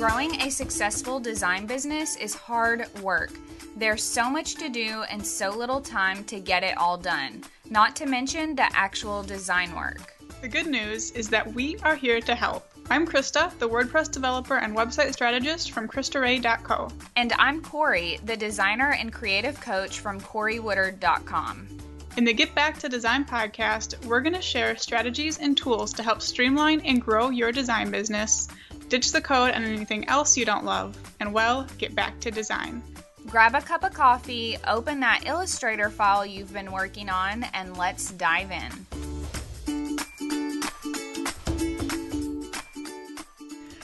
Growing a successful design business is hard work. There's so much to do and so little time to get it all done, not to mention the actual design work. The good news is that we are here to help. I'm Krista, the WordPress developer and website strategist from KristaRae.co. And I'm Corey, the designer and creative coach from CoreyWoodard.com. In the Get Back to Design podcast, we're going to share strategies and tools to help streamline and grow your design business, ditch the code and anything else you don't love, and well, get back to design. Grab a cup of coffee, open that Illustrator file you've been working on, and let's dive in.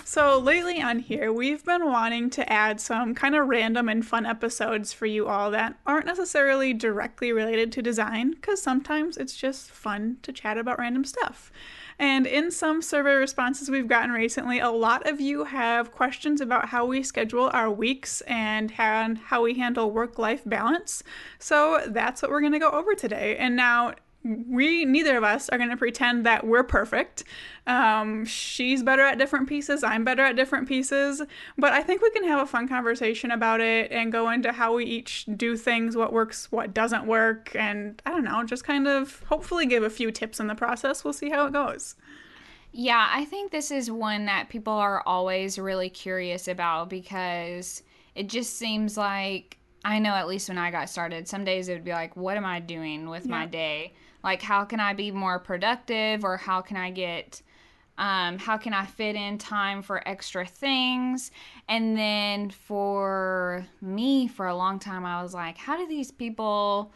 So, lately on here, we've been wanting to add some kind of random and fun episodes for you all that aren't necessarily directly related to design, because sometimes it's just fun to chat about random stuff. And in some survey responses we've gotten recently, a lot of you have questions about how we schedule our weeks and how we handle work life balance. So that's what we're going to go over today. And now, we neither of us are going to pretend that we're perfect. Um, she's better at different pieces. I'm better at different pieces. But I think we can have a fun conversation about it and go into how we each do things, what works, what doesn't work, and I don't know, just kind of hopefully give a few tips in the process. We'll see how it goes. Yeah, I think this is one that people are always really curious about because it just seems like I know at least when I got started, some days it would be like, what am I doing with yeah. my day? Like, how can I be more productive or how can I get, um, how can I fit in time for extra things? And then for me, for a long time, I was like, how do these people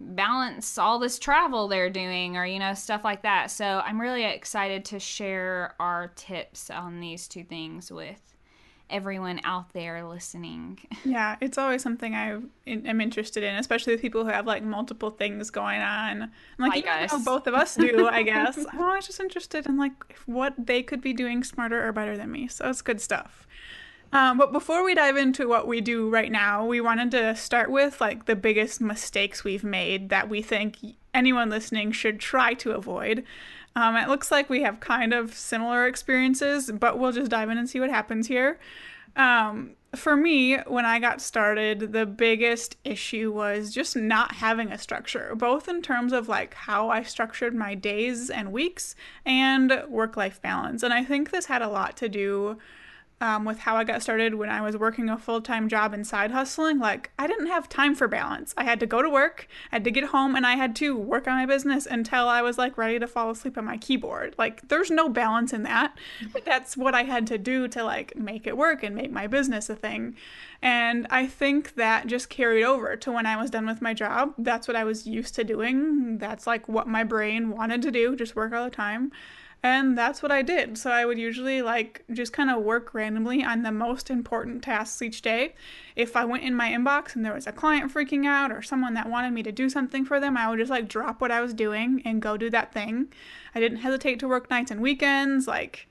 balance all this travel they're doing or, you know, stuff like that? So I'm really excited to share our tips on these two things with everyone out there listening. Yeah, it's always something I am interested in, especially with people who have like multiple things going on. I'm like, like us. both of us do, I guess. I'm always just interested in like what they could be doing smarter or better than me. So it's good stuff. Um, but before we dive into what we do right now, we wanted to start with like the biggest mistakes we've made that we think anyone listening should try to avoid. Um, it looks like we have kind of similar experiences, but we'll just dive in and see what happens here. Um, for me, when I got started, the biggest issue was just not having a structure, both in terms of like how I structured my days and weeks and work life balance. And I think this had a lot to do um, with how I got started when I was working a full time job and side hustling, like I didn't have time for balance. I had to go to work, I had to get home, and I had to work on my business until I was like ready to fall asleep on my keyboard. Like there's no balance in that, but that's what I had to do to like make it work and make my business a thing. And I think that just carried over to when I was done with my job. That's what I was used to doing. That's like what my brain wanted to do, just work all the time. And that's what I did. So I would usually like just kind of work randomly on the most important tasks each day. If I went in my inbox and there was a client freaking out or someone that wanted me to do something for them, I would just like drop what I was doing and go do that thing. I didn't hesitate to work nights and weekends, like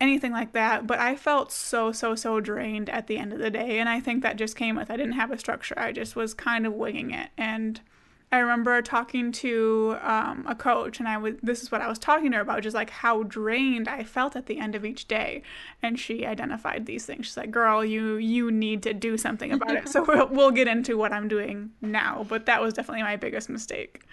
anything like that. But I felt so, so, so drained at the end of the day. And I think that just came with I didn't have a structure. I just was kind of winging it. And I remember talking to um, a coach, and I was this is what I was talking to her about, just like how drained I felt at the end of each day. And she identified these things. She's like, "Girl, you you need to do something about it." So we'll, we'll get into what I'm doing now, but that was definitely my biggest mistake.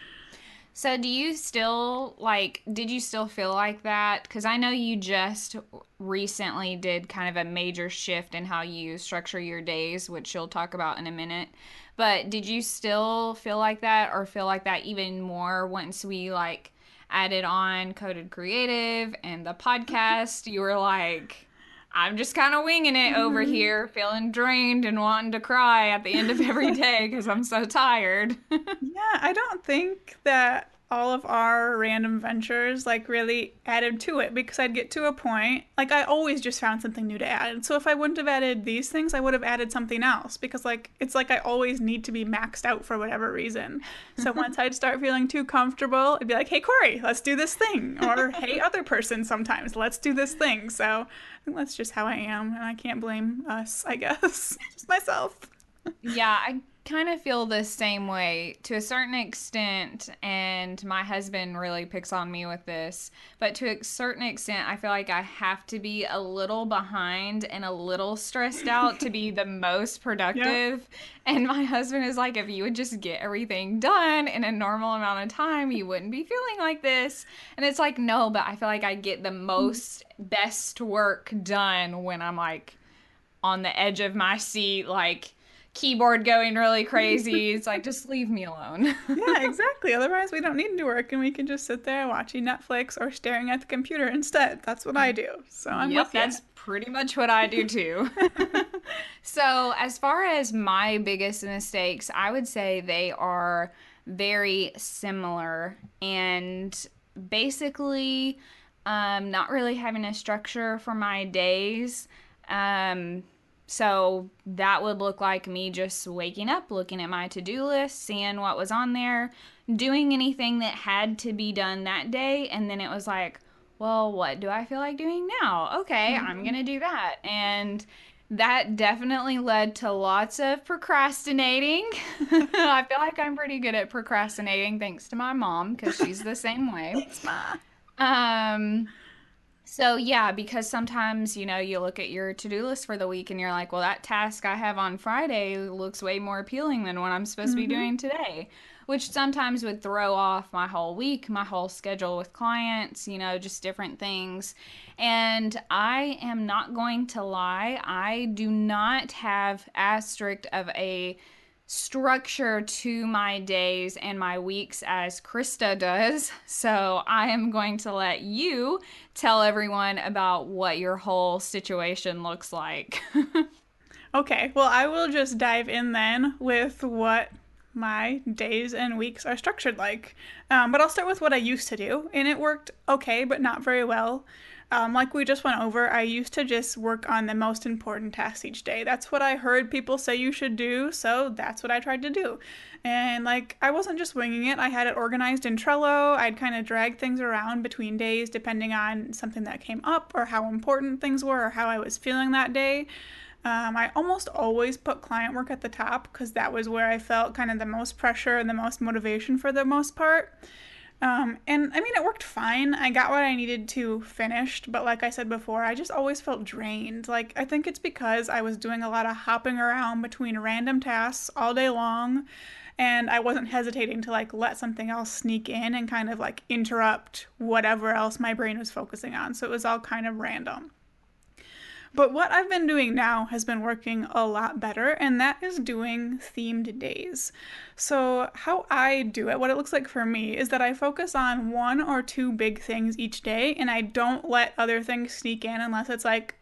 So, do you still like, did you still feel like that? Because I know you just recently did kind of a major shift in how you structure your days, which you'll talk about in a minute. But did you still feel like that or feel like that even more once we like added on Coded Creative and the podcast? You were like, I'm just kind of winging it over mm-hmm. here, feeling drained and wanting to cry at the end of every day because I'm so tired. I don't think that all of our random ventures like really added to it because I'd get to a point like I always just found something new to add. So if I wouldn't have added these things, I would have added something else because like it's like I always need to be maxed out for whatever reason. So once I'd start feeling too comfortable, I'd be like, "Hey Corey, let's do this thing," or "Hey other person, sometimes let's do this thing." So I think that's just how I am, and I can't blame us. I guess just myself. yeah, I kind of feel the same way to a certain extent, and my husband really picks on me with this. But to a certain extent, I feel like I have to be a little behind and a little stressed out to be the most productive. Yep. And my husband is like, if you would just get everything done in a normal amount of time, you wouldn't be feeling like this. And it's like, no, but I feel like I get the most best work done when I'm like on the edge of my seat, like keyboard going really crazy. It's like, just leave me alone. yeah, exactly. Otherwise, we don't need to work and we can just sit there watching Netflix or staring at the computer instead. That's what I do. So I'm yep, with you. That's pretty much what I do too. so, as far as my biggest mistakes, I would say they are very similar and basically um, not really having a structure for my days. Um, so that would look like me just waking up, looking at my to do list, seeing what was on there, doing anything that had to be done that day. And then it was like, well, what do I feel like doing now? Okay, mm-hmm. I'm going to do that. And that definitely led to lots of procrastinating. I feel like I'm pretty good at procrastinating thanks to my mom because she's the same way. Thanks, Ma. Um, so, yeah, because sometimes, you know, you look at your to do list for the week and you're like, well, that task I have on Friday looks way more appealing than what I'm supposed mm-hmm. to be mm-hmm. doing today, which sometimes would throw off my whole week, my whole schedule with clients, you know, just different things. And I am not going to lie, I do not have as strict of a structure to my days and my weeks as Krista does. So I am going to let you tell everyone about what your whole situation looks like. okay, well, I will just dive in then with what my days and weeks are structured like. Um, but I'll start with what I used to do, and it worked okay, but not very well. Um, like we just went over, I used to just work on the most important tasks each day. That's what I heard people say you should do, so that's what I tried to do. And like, I wasn't just winging it, I had it organized in Trello. I'd kind of drag things around between days depending on something that came up or how important things were or how I was feeling that day. Um, I almost always put client work at the top because that was where I felt kind of the most pressure and the most motivation for the most part. Um, and I mean, it worked fine. I got what I needed to finished, but like I said before, I just always felt drained. Like, I think it's because I was doing a lot of hopping around between random tasks all day long, and I wasn't hesitating to like let something else sneak in and kind of like interrupt whatever else my brain was focusing on. So it was all kind of random. But what I've been doing now has been working a lot better, and that is doing themed days. So, how I do it, what it looks like for me, is that I focus on one or two big things each day, and I don't let other things sneak in unless it's like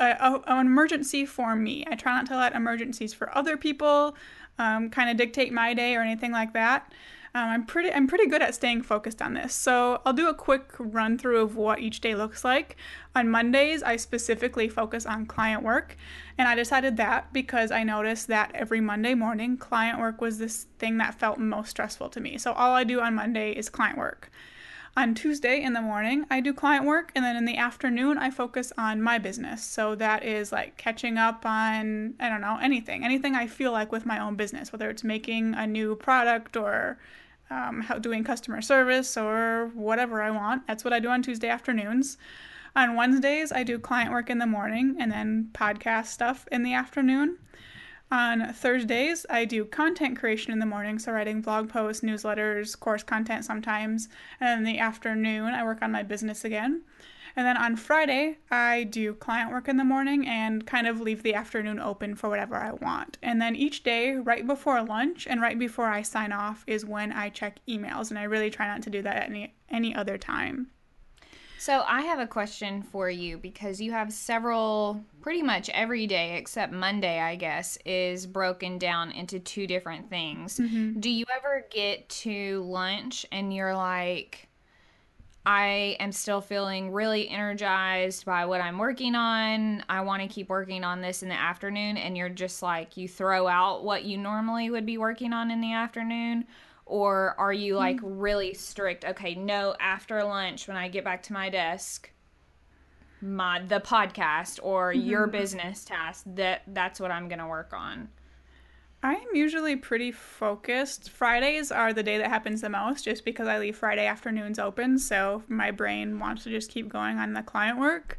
a, a, an emergency for me. I try not to let emergencies for other people um, kind of dictate my day or anything like that. Um, I'm pretty I'm pretty good at staying focused on this. So I'll do a quick run through of what each day looks like. On Mondays, I specifically focus on client work, and I decided that because I noticed that every Monday morning, client work was this thing that felt most stressful to me. So all I do on Monday is client work. On Tuesday in the morning, I do client work, and then in the afternoon, I focus on my business. So that is like catching up on, I don't know, anything, anything I feel like with my own business, whether it's making a new product or um, doing customer service or whatever I want. That's what I do on Tuesday afternoons. On Wednesdays, I do client work in the morning and then podcast stuff in the afternoon. On Thursdays, I do content creation in the morning, so writing blog posts, newsletters, course content sometimes. And in the afternoon, I work on my business again. And then on Friday, I do client work in the morning and kind of leave the afternoon open for whatever I want. And then each day, right before lunch and right before I sign off, is when I check emails. And I really try not to do that at any, any other time. So I have a question for you because you have several, pretty much every day except Monday, I guess, is broken down into two different things. Mm-hmm. Do you ever get to lunch and you're like, I am still feeling really energized by what I'm working on. I want to keep working on this in the afternoon. And you're just like, you throw out what you normally would be working on in the afternoon? Or are you like mm-hmm. really strict? Okay, no, after lunch, when I get back to my desk, my the podcast or mm-hmm. your business task that that's what I'm going to work on. I am usually pretty focused. Fridays are the day that happens the most just because I leave Friday afternoons open. So my brain wants to just keep going on the client work.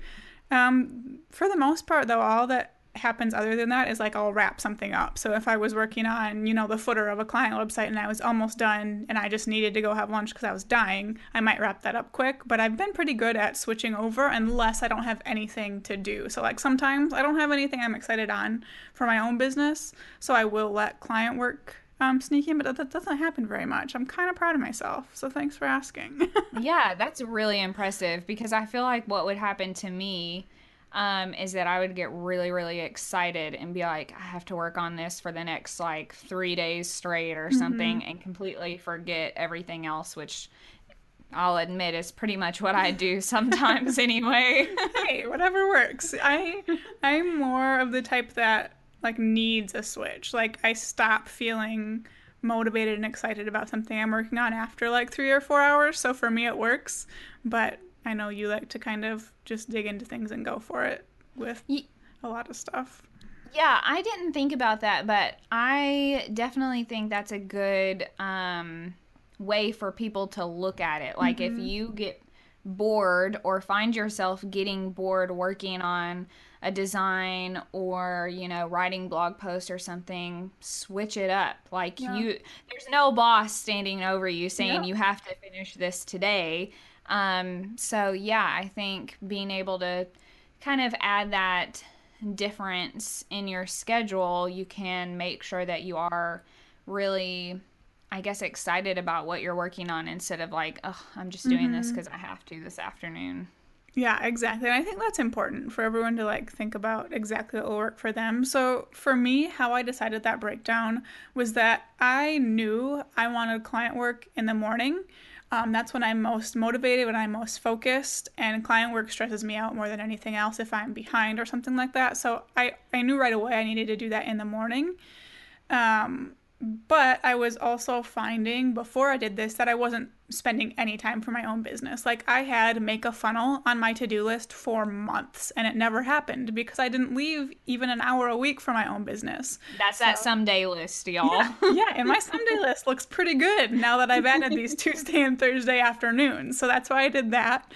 Um, for the most part, though, all that happens other than that is like I'll wrap something up. So if I was working on, you know, the footer of a client website and I was almost done and I just needed to go have lunch because I was dying, I might wrap that up quick. But I've been pretty good at switching over unless I don't have anything to do. So like sometimes I don't have anything I'm excited on for my own business, so I will let client work um, sneak in, but that doesn't happen very much. I'm kind of proud of myself. So thanks for asking. yeah, that's really impressive because I feel like what would happen to me um, is that I would get really, really excited and be like, I have to work on this for the next like three days straight or something mm-hmm. and completely forget everything else, which I'll admit is pretty much what I do sometimes anyway. hey, whatever works. I I'm more of the type that like needs a switch. Like I stop feeling motivated and excited about something I'm working on after like 3 or 4 hours. So for me it works, but I know you like to kind of just dig into things and go for it with a lot of stuff. Yeah, I didn't think about that, but I definitely think that's a good um, way for people to look at it. Like mm-hmm. if you get bored or find yourself getting bored working on a design or you know writing blog posts or something switch it up like yeah. you there's no boss standing over you saying yeah. you have to finish this today um, so yeah, I think being able to kind of add that difference in your schedule, you can make sure that you are really, I guess, excited about what you're working on instead of like, oh, I'm just doing mm-hmm. this because I have to this afternoon. Yeah, exactly. And I think that's important for everyone to like think about exactly what will work for them. So for me, how I decided that breakdown was that I knew I wanted client work in the morning um, that's when I'm most motivated, when I'm most focused, and client work stresses me out more than anything else if I'm behind or something like that. So I, I knew right away I needed to do that in the morning. Um, but I was also finding before I did this that I wasn't spending any time for my own business. Like I had make a funnel on my to-do list for months and it never happened because I didn't leave even an hour a week for my own business. That's so, that someday list, y'all. Yeah, yeah, and my someday list looks pretty good now that I've added these Tuesday and Thursday afternoons. So that's why I did that.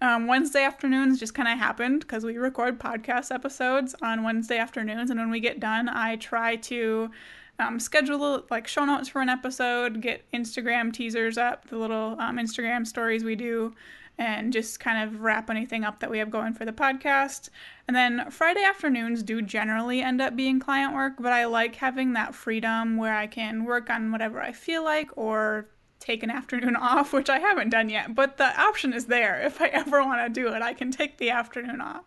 Um, Wednesday afternoons just kind of happened because we record podcast episodes on Wednesday afternoons, and when we get done, I try to um, schedule like show notes for an episode, get Instagram teasers up, the little um, Instagram stories we do, and just kind of wrap anything up that we have going for the podcast. And then Friday afternoons do generally end up being client work, but I like having that freedom where I can work on whatever I feel like or take an afternoon off, which I haven't done yet, but the option is there. If I ever want to do it, I can take the afternoon off.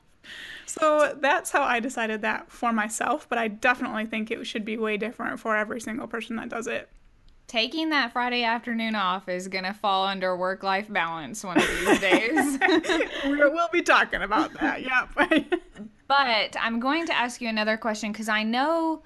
So that's how I decided that for myself, but I definitely think it should be way different for every single person that does it. Taking that Friday afternoon off is going to fall under work life balance one of these days. we'll be talking about that. Yep. but I'm going to ask you another question because I know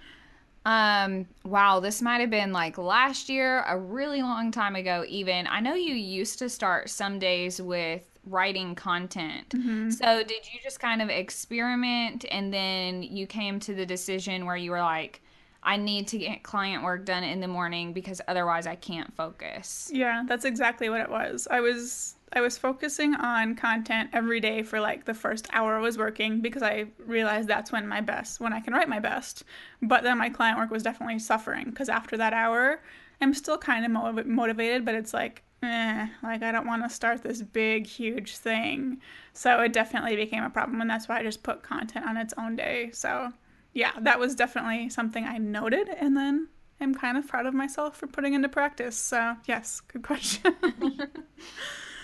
um wow this might have been like last year a really long time ago even i know you used to start some days with writing content. Mm-hmm. So, did you just kind of experiment and then you came to the decision where you were like, I need to get client work done in the morning because otherwise I can't focus. Yeah, that's exactly what it was. I was I was focusing on content every day for like the first hour I was working because I realized that's when my best when I can write my best. But then my client work was definitely suffering because after that hour, I'm still kind of motivated, but it's like eh, like I don't want to start this big, huge thing. So it definitely became a problem, and that's why I just put content on its own day. So yeah, that was definitely something I noted, and then I'm kind of proud of myself for putting into practice. So yes, good question.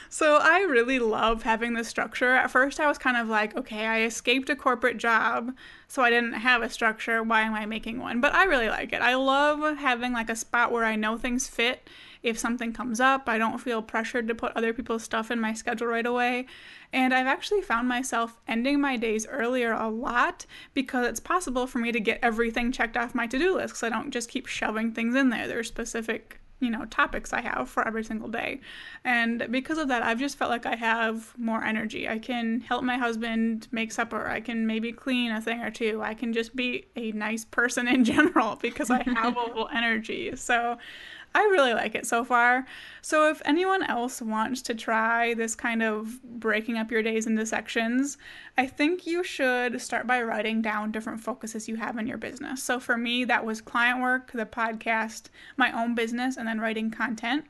So I really love having this structure. At first, I was kind of like, okay, I escaped a corporate job, so I didn't have a structure. Why am I making one? But I really like it. I love having like a spot where I know things fit if something comes up. I don't feel pressured to put other people's stuff in my schedule right away. And I've actually found myself ending my days earlier a lot because it's possible for me to get everything checked off my to do list because I don't just keep shoving things in there. There's specific you know, topics I have for every single day. And because of that, I've just felt like I have more energy. I can help my husband make supper. I can maybe clean a thing or two. I can just be a nice person in general because I have a little energy. So I really like it so far. So, if anyone else wants to try this kind of breaking up your days into sections, I think you should start by writing down different focuses you have in your business. So, for me, that was client work, the podcast, my own business, and then writing content.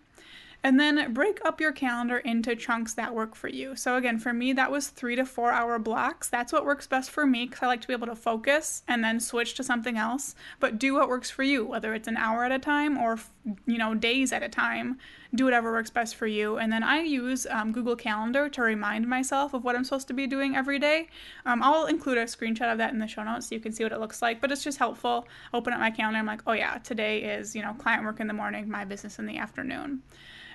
And then break up your calendar into chunks that work for you. So, again, for me, that was three to four hour blocks. That's what works best for me because I like to be able to focus and then switch to something else. But do what works for you, whether it's an hour at a time or, you know, days at a time. Do whatever works best for you. And then I use um, Google Calendar to remind myself of what I'm supposed to be doing every day. Um, I'll include a screenshot of that in the show notes so you can see what it looks like. But it's just helpful. Open up my calendar. I'm like, oh, yeah, today is, you know, client work in the morning, my business in the afternoon.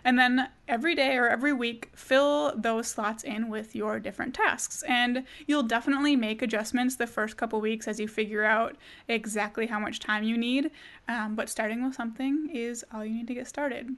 And then every day or every week, fill those slots in with your different tasks. And you'll definitely make adjustments the first couple weeks as you figure out exactly how much time you need. Um, but starting with something is all you need to get started.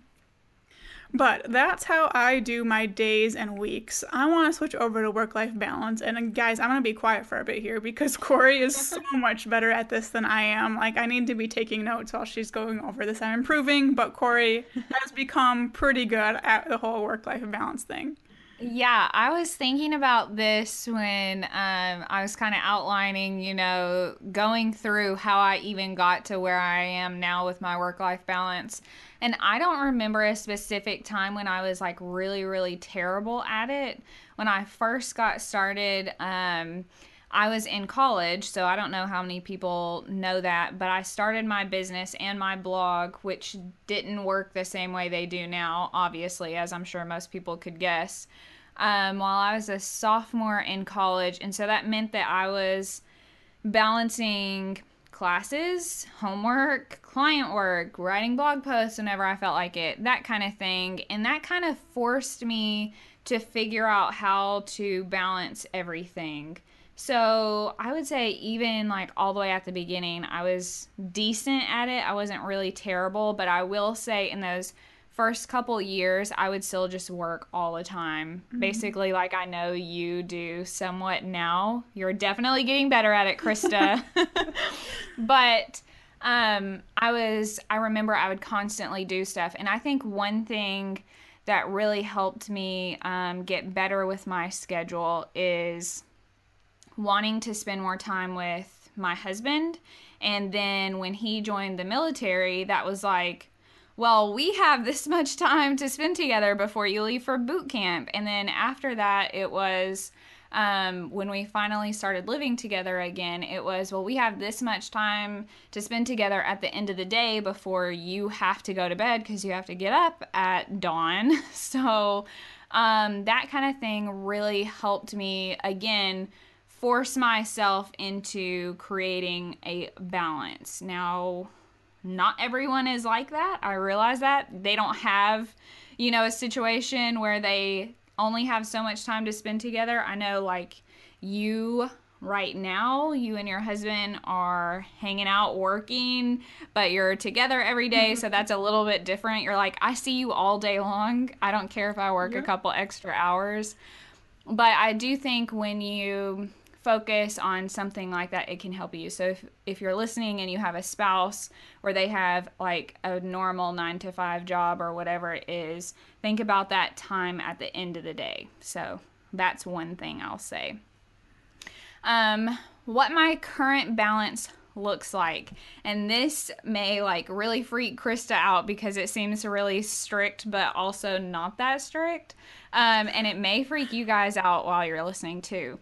But that's how I do my days and weeks. I want to switch over to work life balance. And uh, guys, I'm going to be quiet for a bit here because Corey is so much better at this than I am. Like, I need to be taking notes while she's going over this. I'm improving, but Corey has become pretty good at the whole work life balance thing. Yeah, I was thinking about this when um, I was kind of outlining, you know, going through how I even got to where I am now with my work life balance. And I don't remember a specific time when I was like really, really terrible at it. When I first got started, um, I was in college, so I don't know how many people know that, but I started my business and my blog, which didn't work the same way they do now, obviously, as I'm sure most people could guess, um, while I was a sophomore in college. And so that meant that I was balancing classes, homework, client work, writing blog posts whenever I felt like it, that kind of thing. And that kind of forced me to figure out how to balance everything. So I would say, even like all the way at the beginning, I was decent at it. I wasn't really terrible, but I will say, in those first couple years, I would still just work all the time. Mm-hmm. Basically, like I know you do somewhat now. You're definitely getting better at it, Krista. but um, I was, I remember I would constantly do stuff. And I think one thing that really helped me um, get better with my schedule is wanting to spend more time with my husband. And then when he joined the military, that was like, well, we have this much time to spend together before you leave for boot camp. And then after that, it was um, when we finally started living together again, it was, well, we have this much time to spend together at the end of the day before you have to go to bed because you have to get up at dawn. So um, that kind of thing really helped me again force myself into creating a balance. Now, not everyone is like that. I realize that. They don't have, you know, a situation where they only have so much time to spend together. I know, like, you right now, you and your husband are hanging out working, but you're together every day, so that's a little bit different. You're like, I see you all day long. I don't care if I work a couple extra hours. But I do think when you focus on something like that, it can help you. So if, if you're listening and you have a spouse where they have like a normal nine to five job or whatever it is, think about that time at the end of the day. So that's one thing I'll say. Um, what my current balance looks like. And this may like really freak Krista out because it seems really strict, but also not that strict. Um, and it may freak you guys out while you're listening too.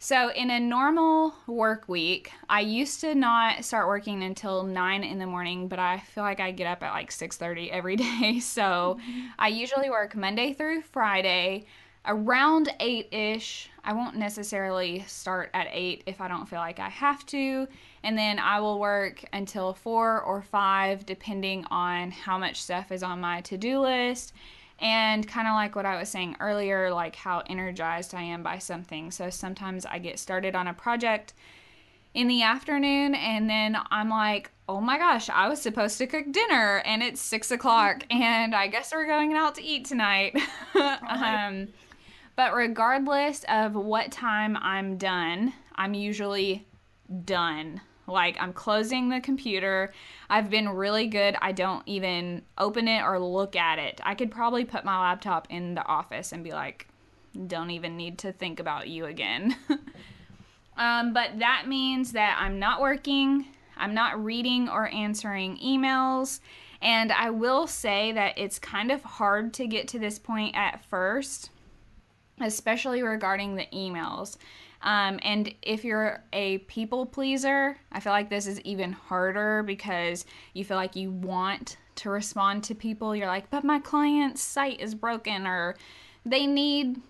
So, in a normal work week, I used to not start working until 9 in the morning, but I feel like I get up at like 6:30 every day. So, mm-hmm. I usually work Monday through Friday around 8ish. I won't necessarily start at 8 if I don't feel like I have to, and then I will work until 4 or 5 depending on how much stuff is on my to-do list and kind of like what I was saying earlier, like how energized I am by something. So sometimes I get started on a project in the afternoon and then I'm like, oh my gosh, I was supposed to cook dinner and it's six o'clock and I guess we're going out to eat tonight. um, but regardless of what time I'm done, I'm usually done. Like I'm closing the computer. I've been really good. I don't even open it or look at it. I could probably put my laptop in the office and be like, don't even need to think about you again. um, but that means that I'm not working, I'm not reading or answering emails. And I will say that it's kind of hard to get to this point at first, especially regarding the emails. Um, and if you're a people pleaser, I feel like this is even harder because you feel like you want to respond to people. You're like, but my client's site is broken, or they need,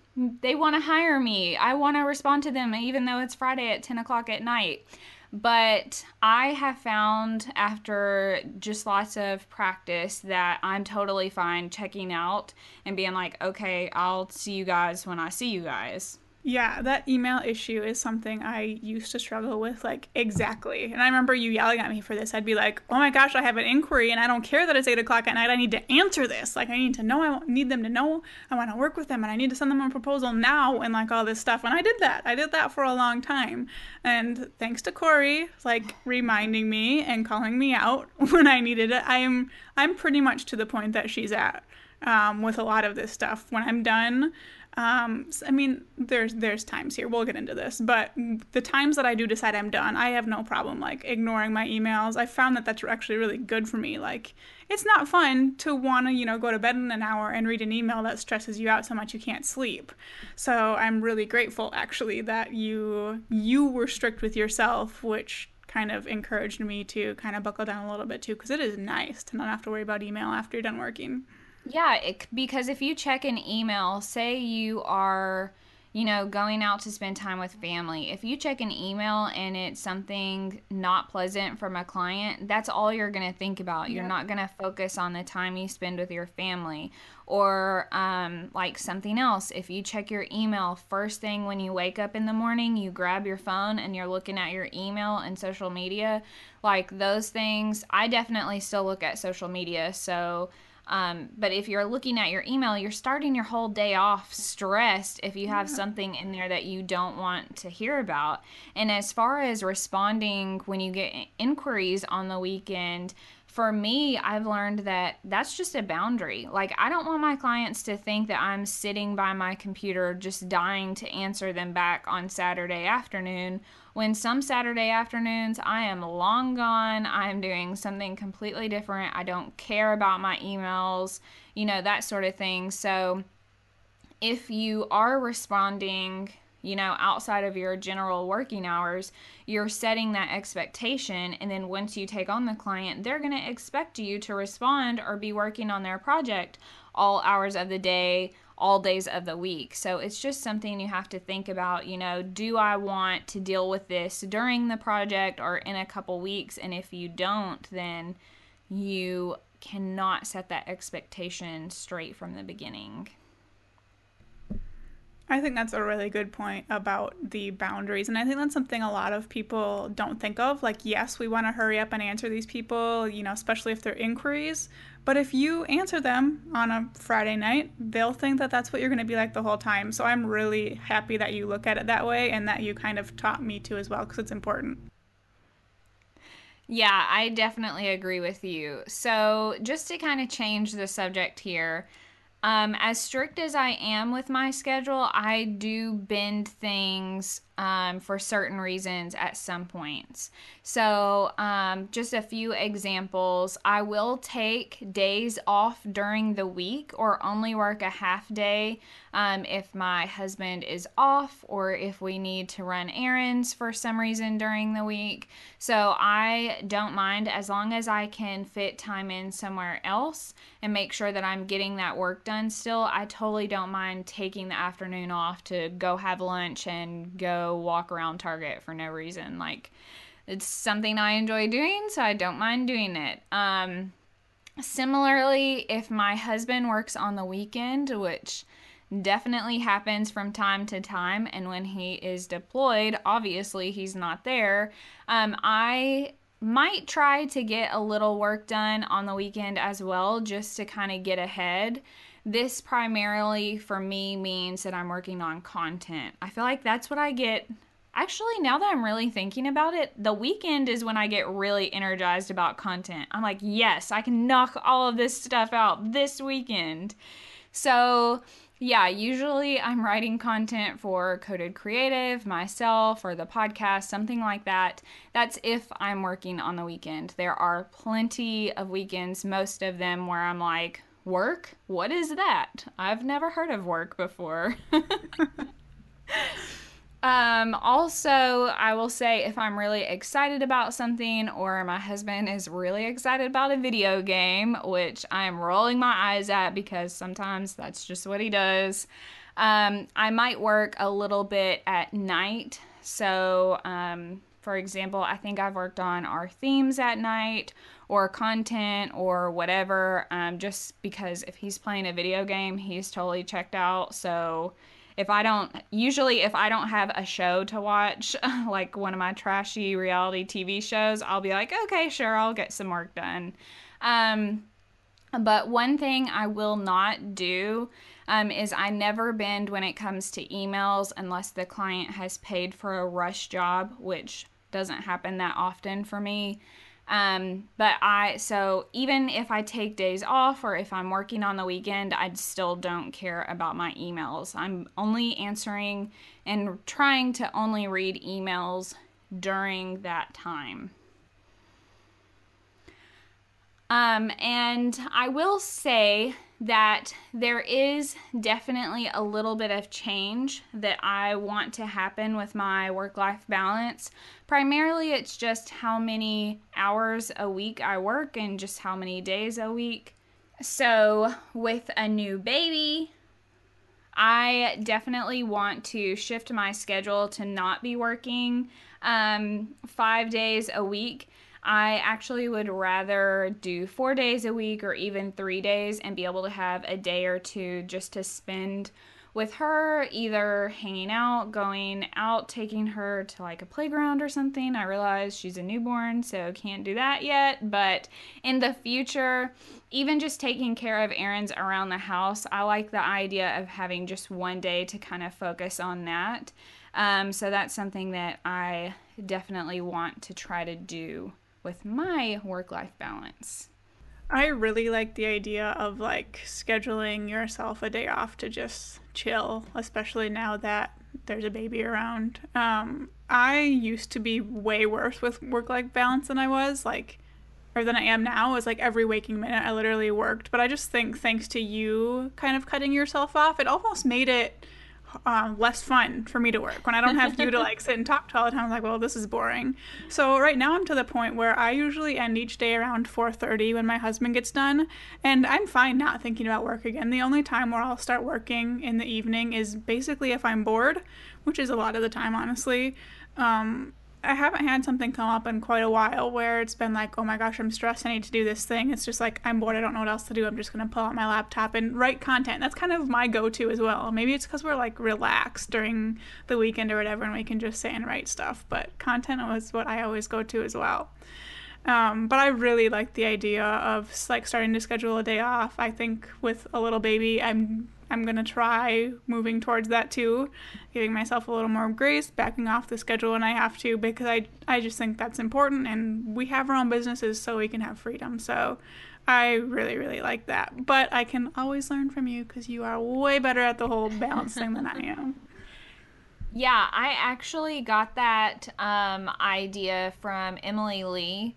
they want to hire me. I want to respond to them, even though it's Friday at 10 o'clock at night. But I have found after just lots of practice that I'm totally fine checking out and being like, okay, I'll see you guys when I see you guys. Yeah, that email issue is something I used to struggle with, like, exactly. And I remember you yelling at me for this. I'd be like, oh my gosh, I have an inquiry and I don't care that it's 8 o'clock at night. I need to answer this. Like, I need to know, I need them to know. I want to work with them and I need to send them a proposal now and, like, all this stuff. And I did that. I did that for a long time. And thanks to Corey, like, reminding me and calling me out when I needed it, I am, I'm pretty much to the point that she's at um, with a lot of this stuff. When I'm done, um, I mean, there's there's times here. We'll get into this, but the times that I do decide I'm done, I have no problem like ignoring my emails. I found that that's actually really good for me. Like, it's not fun to want to you know go to bed in an hour and read an email that stresses you out so much you can't sleep. So I'm really grateful actually that you you were strict with yourself, which kind of encouraged me to kind of buckle down a little bit too, because it is nice to not have to worry about email after you're done working. Yeah, it, because if you check an email, say you are, you know, going out to spend time with family, if you check an email and it's something not pleasant from a client, that's all you're going to think about. You're not going to focus on the time you spend with your family or um, like something else. If you check your email first thing when you wake up in the morning, you grab your phone and you're looking at your email and social media, like those things, I definitely still look at social media. So, um, but if you're looking at your email, you're starting your whole day off stressed if you have yeah. something in there that you don't want to hear about. And as far as responding when you get inquiries on the weekend, for me, I've learned that that's just a boundary. Like, I don't want my clients to think that I'm sitting by my computer just dying to answer them back on Saturday afternoon when some Saturday afternoons I am long gone, I'm doing something completely different. I don't care about my emails, you know, that sort of thing. So if you are responding, you know, outside of your general working hours, you're setting that expectation. And then once you take on the client, they're going to expect you to respond or be working on their project all hours of the day, all days of the week. So it's just something you have to think about. You know, do I want to deal with this during the project or in a couple weeks? And if you don't, then you cannot set that expectation straight from the beginning. I think that's a really good point about the boundaries. And I think that's something a lot of people don't think of. Like, yes, we want to hurry up and answer these people, you know, especially if they're inquiries. But if you answer them on a Friday night, they'll think that that's what you're going to be like the whole time. So I'm really happy that you look at it that way and that you kind of taught me to as well because it's important. Yeah, I definitely agree with you. So, just to kind of change the subject here, um, as strict as I am with my schedule, I do bend things um, for certain reasons at some points. So, um, just a few examples. I will take days off during the week or only work a half day um, if my husband is off or if we need to run errands for some reason during the week. So, I don't mind as long as I can fit time in somewhere else and make sure that I'm getting that work done still. I totally don't mind taking the afternoon off to go have lunch and go walk around Target for no reason. Like, it's something I enjoy doing, so I don't mind doing it. Um, similarly, if my husband works on the weekend, which definitely happens from time to time, and when he is deployed, obviously he's not there. Um, I might try to get a little work done on the weekend as well, just to kind of get ahead. This primarily for me means that I'm working on content. I feel like that's what I get. Actually, now that I'm really thinking about it, the weekend is when I get really energized about content. I'm like, yes, I can knock all of this stuff out this weekend. So, yeah, usually I'm writing content for Coded Creative, myself, or the podcast, something like that. That's if I'm working on the weekend. There are plenty of weekends, most of them where I'm like, work? What is that? I've never heard of work before. Um, also, I will say if I'm really excited about something or my husband is really excited about a video game, which I am rolling my eyes at because sometimes that's just what he does, um, I might work a little bit at night. So, um, for example, I think I've worked on our themes at night or content or whatever, um, just because if he's playing a video game, he's totally checked out. So, if I don't usually if I don't have a show to watch, like one of my trashy reality TV shows, I'll be like, okay, sure, I'll get some work done. Um, but one thing I will not do um, is I never bend when it comes to emails unless the client has paid for a rush job, which doesn't happen that often for me. Um, but I, so even if I take days off or if I'm working on the weekend, I still don't care about my emails. I'm only answering and trying to only read emails during that time. Um, and I will say that there is definitely a little bit of change that I want to happen with my work life balance. Primarily, it's just how many hours a week I work and just how many days a week. So, with a new baby, I definitely want to shift my schedule to not be working um, five days a week I actually would rather do four days a week or even three days and be able to have a day or two just to spend with her, either hanging out, going out, taking her to like a playground or something. I realize she's a newborn, so can't do that yet. But in the future, even just taking care of errands around the house, I like the idea of having just one day to kind of focus on that. Um, so that's something that I definitely want to try to do with my work life balance. I really like the idea of like scheduling yourself a day off to just chill, especially now that there's a baby around. Um, I used to be way worse with work life balance than I was, like, or than I am now. It was like every waking minute I literally worked. But I just think thanks to you kind of cutting yourself off, it almost made it um, less fun for me to work when I don't have you to like sit and talk to all the time. I'm like, well, this is boring. So right now I'm to the point where I usually end each day around 4:30 when my husband gets done, and I'm fine not thinking about work again. The only time where I'll start working in the evening is basically if I'm bored, which is a lot of the time, honestly. Um, I haven't had something come up in quite a while where it's been like, oh my gosh, I'm stressed. I need to do this thing. It's just like, I'm bored. I don't know what else to do. I'm just going to pull out my laptop and write content. That's kind of my go to as well. Maybe it's because we're like relaxed during the weekend or whatever and we can just sit and write stuff. But content was what I always go to as well. Um, but I really like the idea of like starting to schedule a day off. I think with a little baby, I'm I'm going to try moving towards that too, giving myself a little more grace, backing off the schedule when I have to because I I just think that's important and we have our own businesses so we can have freedom. So I really really like that. But I can always learn from you cuz you are way better at the whole balance thing than I am. Yeah, I actually got that um, idea from Emily Lee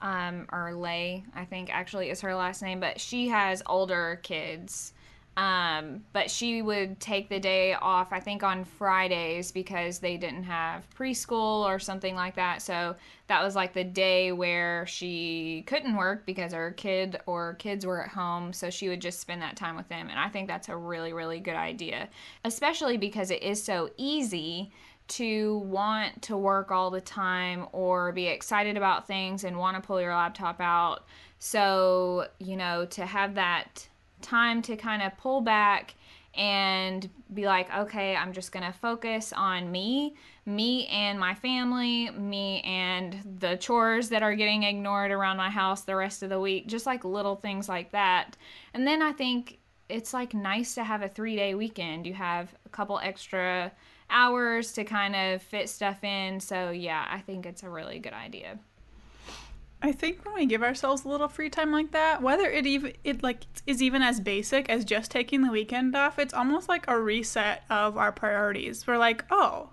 um, or Lay, I think actually is her last name, but she has older kids. Um, but she would take the day off, I think, on Fridays because they didn't have preschool or something like that. So that was like the day where she couldn't work because her kid or kids were at home. So she would just spend that time with them. And I think that's a really, really good idea, especially because it is so easy to want to work all the time or be excited about things and want to pull your laptop out. So, you know, to have that time to kind of pull back and be like, okay, I'm just going to focus on me, me and my family, me and the chores that are getting ignored around my house the rest of the week, just like little things like that. And then I think it's like nice to have a three day weekend. You have a couple extra hours to kind of fit stuff in. So, yeah, I think it's a really good idea. I think when we give ourselves a little free time like that, whether it even it like is even as basic as just taking the weekend off, it's almost like a reset of our priorities. We're like, "Oh,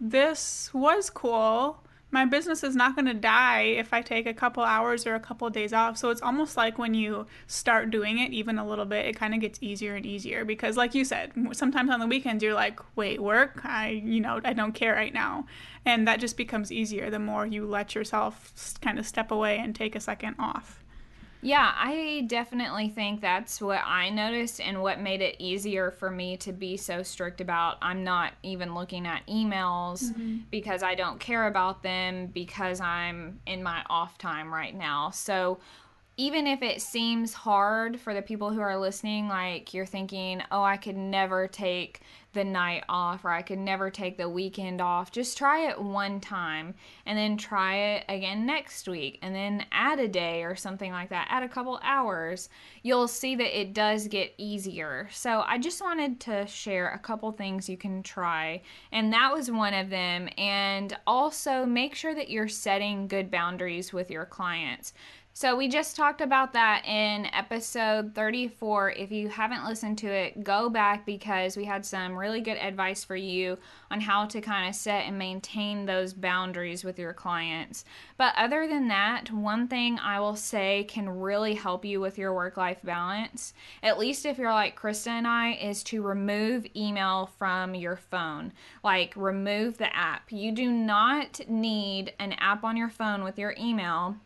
this was cool my business is not going to die if I take a couple hours or a couple days off. So it's almost like when you start doing it even a little bit, it kind of gets easier and easier because like you said, sometimes on the weekends you're like, "Wait, work? I, you know, I don't care right now." And that just becomes easier the more you let yourself kind of step away and take a second off. Yeah, I definitely think that's what I noticed and what made it easier for me to be so strict about I'm not even looking at emails mm-hmm. because I don't care about them because I'm in my off time right now. So even if it seems hard for the people who are listening, like you're thinking, oh, I could never take the night off or I could never take the weekend off, just try it one time and then try it again next week and then add a day or something like that, add a couple hours. You'll see that it does get easier. So I just wanted to share a couple things you can try, and that was one of them. And also make sure that you're setting good boundaries with your clients. So we just talked about that in episode 34. If you haven't listened to it, go back because we had some really good advice for you on how to kind of set and maintain those boundaries with your clients. But other than that, one thing I will say can really help you with your work life balance, at least if you're like Krista and I, is to remove email from your phone. Like remove the app. You do not need an app on your phone with your email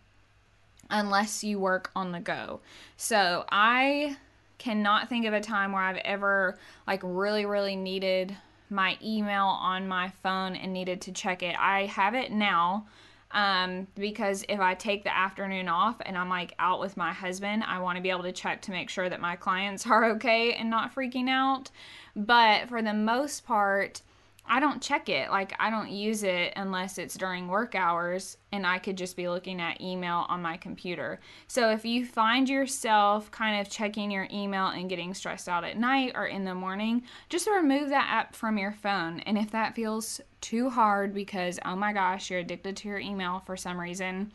unless you work on the go. So I cannot think of a time where I've ever like really really needed my email on my phone and needed to check it. I have it now um, because if I take the afternoon off and I'm like out with my husband, I want to be able to check to make sure that my clients are okay and not freaking out. But for the most part, I don't check it. Like, I don't use it unless it's during work hours and I could just be looking at email on my computer. So, if you find yourself kind of checking your email and getting stressed out at night or in the morning, just remove that app from your phone. And if that feels too hard because, oh my gosh, you're addicted to your email for some reason,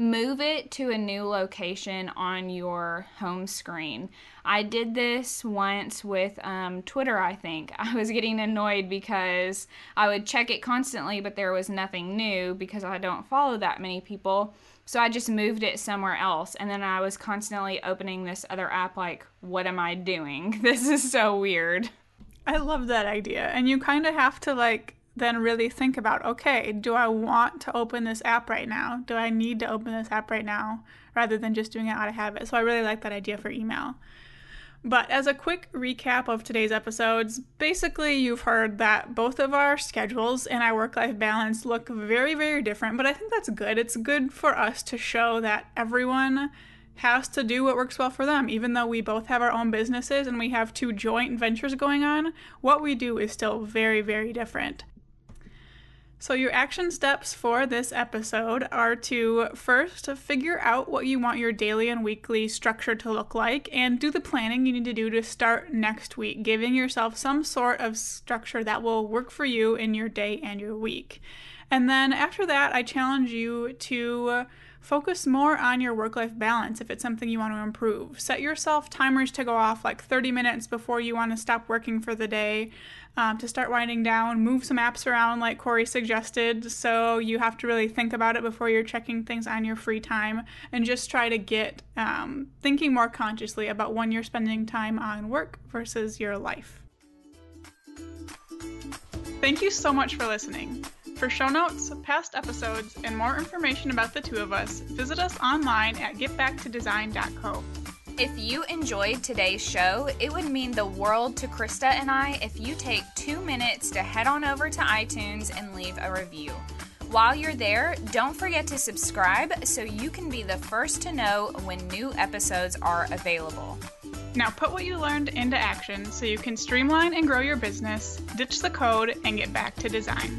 move it to a new location on your home screen. I did this once with um, Twitter, I think. I was getting annoyed because I would check it constantly, but there was nothing new because I don't follow that many people. So I just moved it somewhere else. And then I was constantly opening this other app, like, what am I doing? This is so weird. I love that idea. And you kind of have to, like, then really think about okay, do I want to open this app right now? Do I need to open this app right now rather than just doing it out of habit? So I really like that idea for email. But as a quick recap of today's episodes, basically you've heard that both of our schedules and our work life balance look very, very different, but I think that's good. It's good for us to show that everyone has to do what works well for them. Even though we both have our own businesses and we have two joint ventures going on, what we do is still very, very different. So, your action steps for this episode are to first figure out what you want your daily and weekly structure to look like and do the planning you need to do to start next week, giving yourself some sort of structure that will work for you in your day and your week. And then after that, I challenge you to focus more on your work life balance if it's something you want to improve. Set yourself timers to go off like 30 minutes before you want to stop working for the day um, to start winding down. Move some apps around, like Corey suggested, so you have to really think about it before you're checking things on your free time, and just try to get um, thinking more consciously about when you're spending time on work versus your life. Thank you so much for listening. For show notes, past episodes, and more information about the two of us, visit us online at getbacktodesign.co. If you enjoyed today's show, it would mean the world to Krista and I if you take two minutes to head on over to iTunes and leave a review. While you're there, don't forget to subscribe so you can be the first to know when new episodes are available. Now put what you learned into action so you can streamline and grow your business, ditch the code, and get back to design.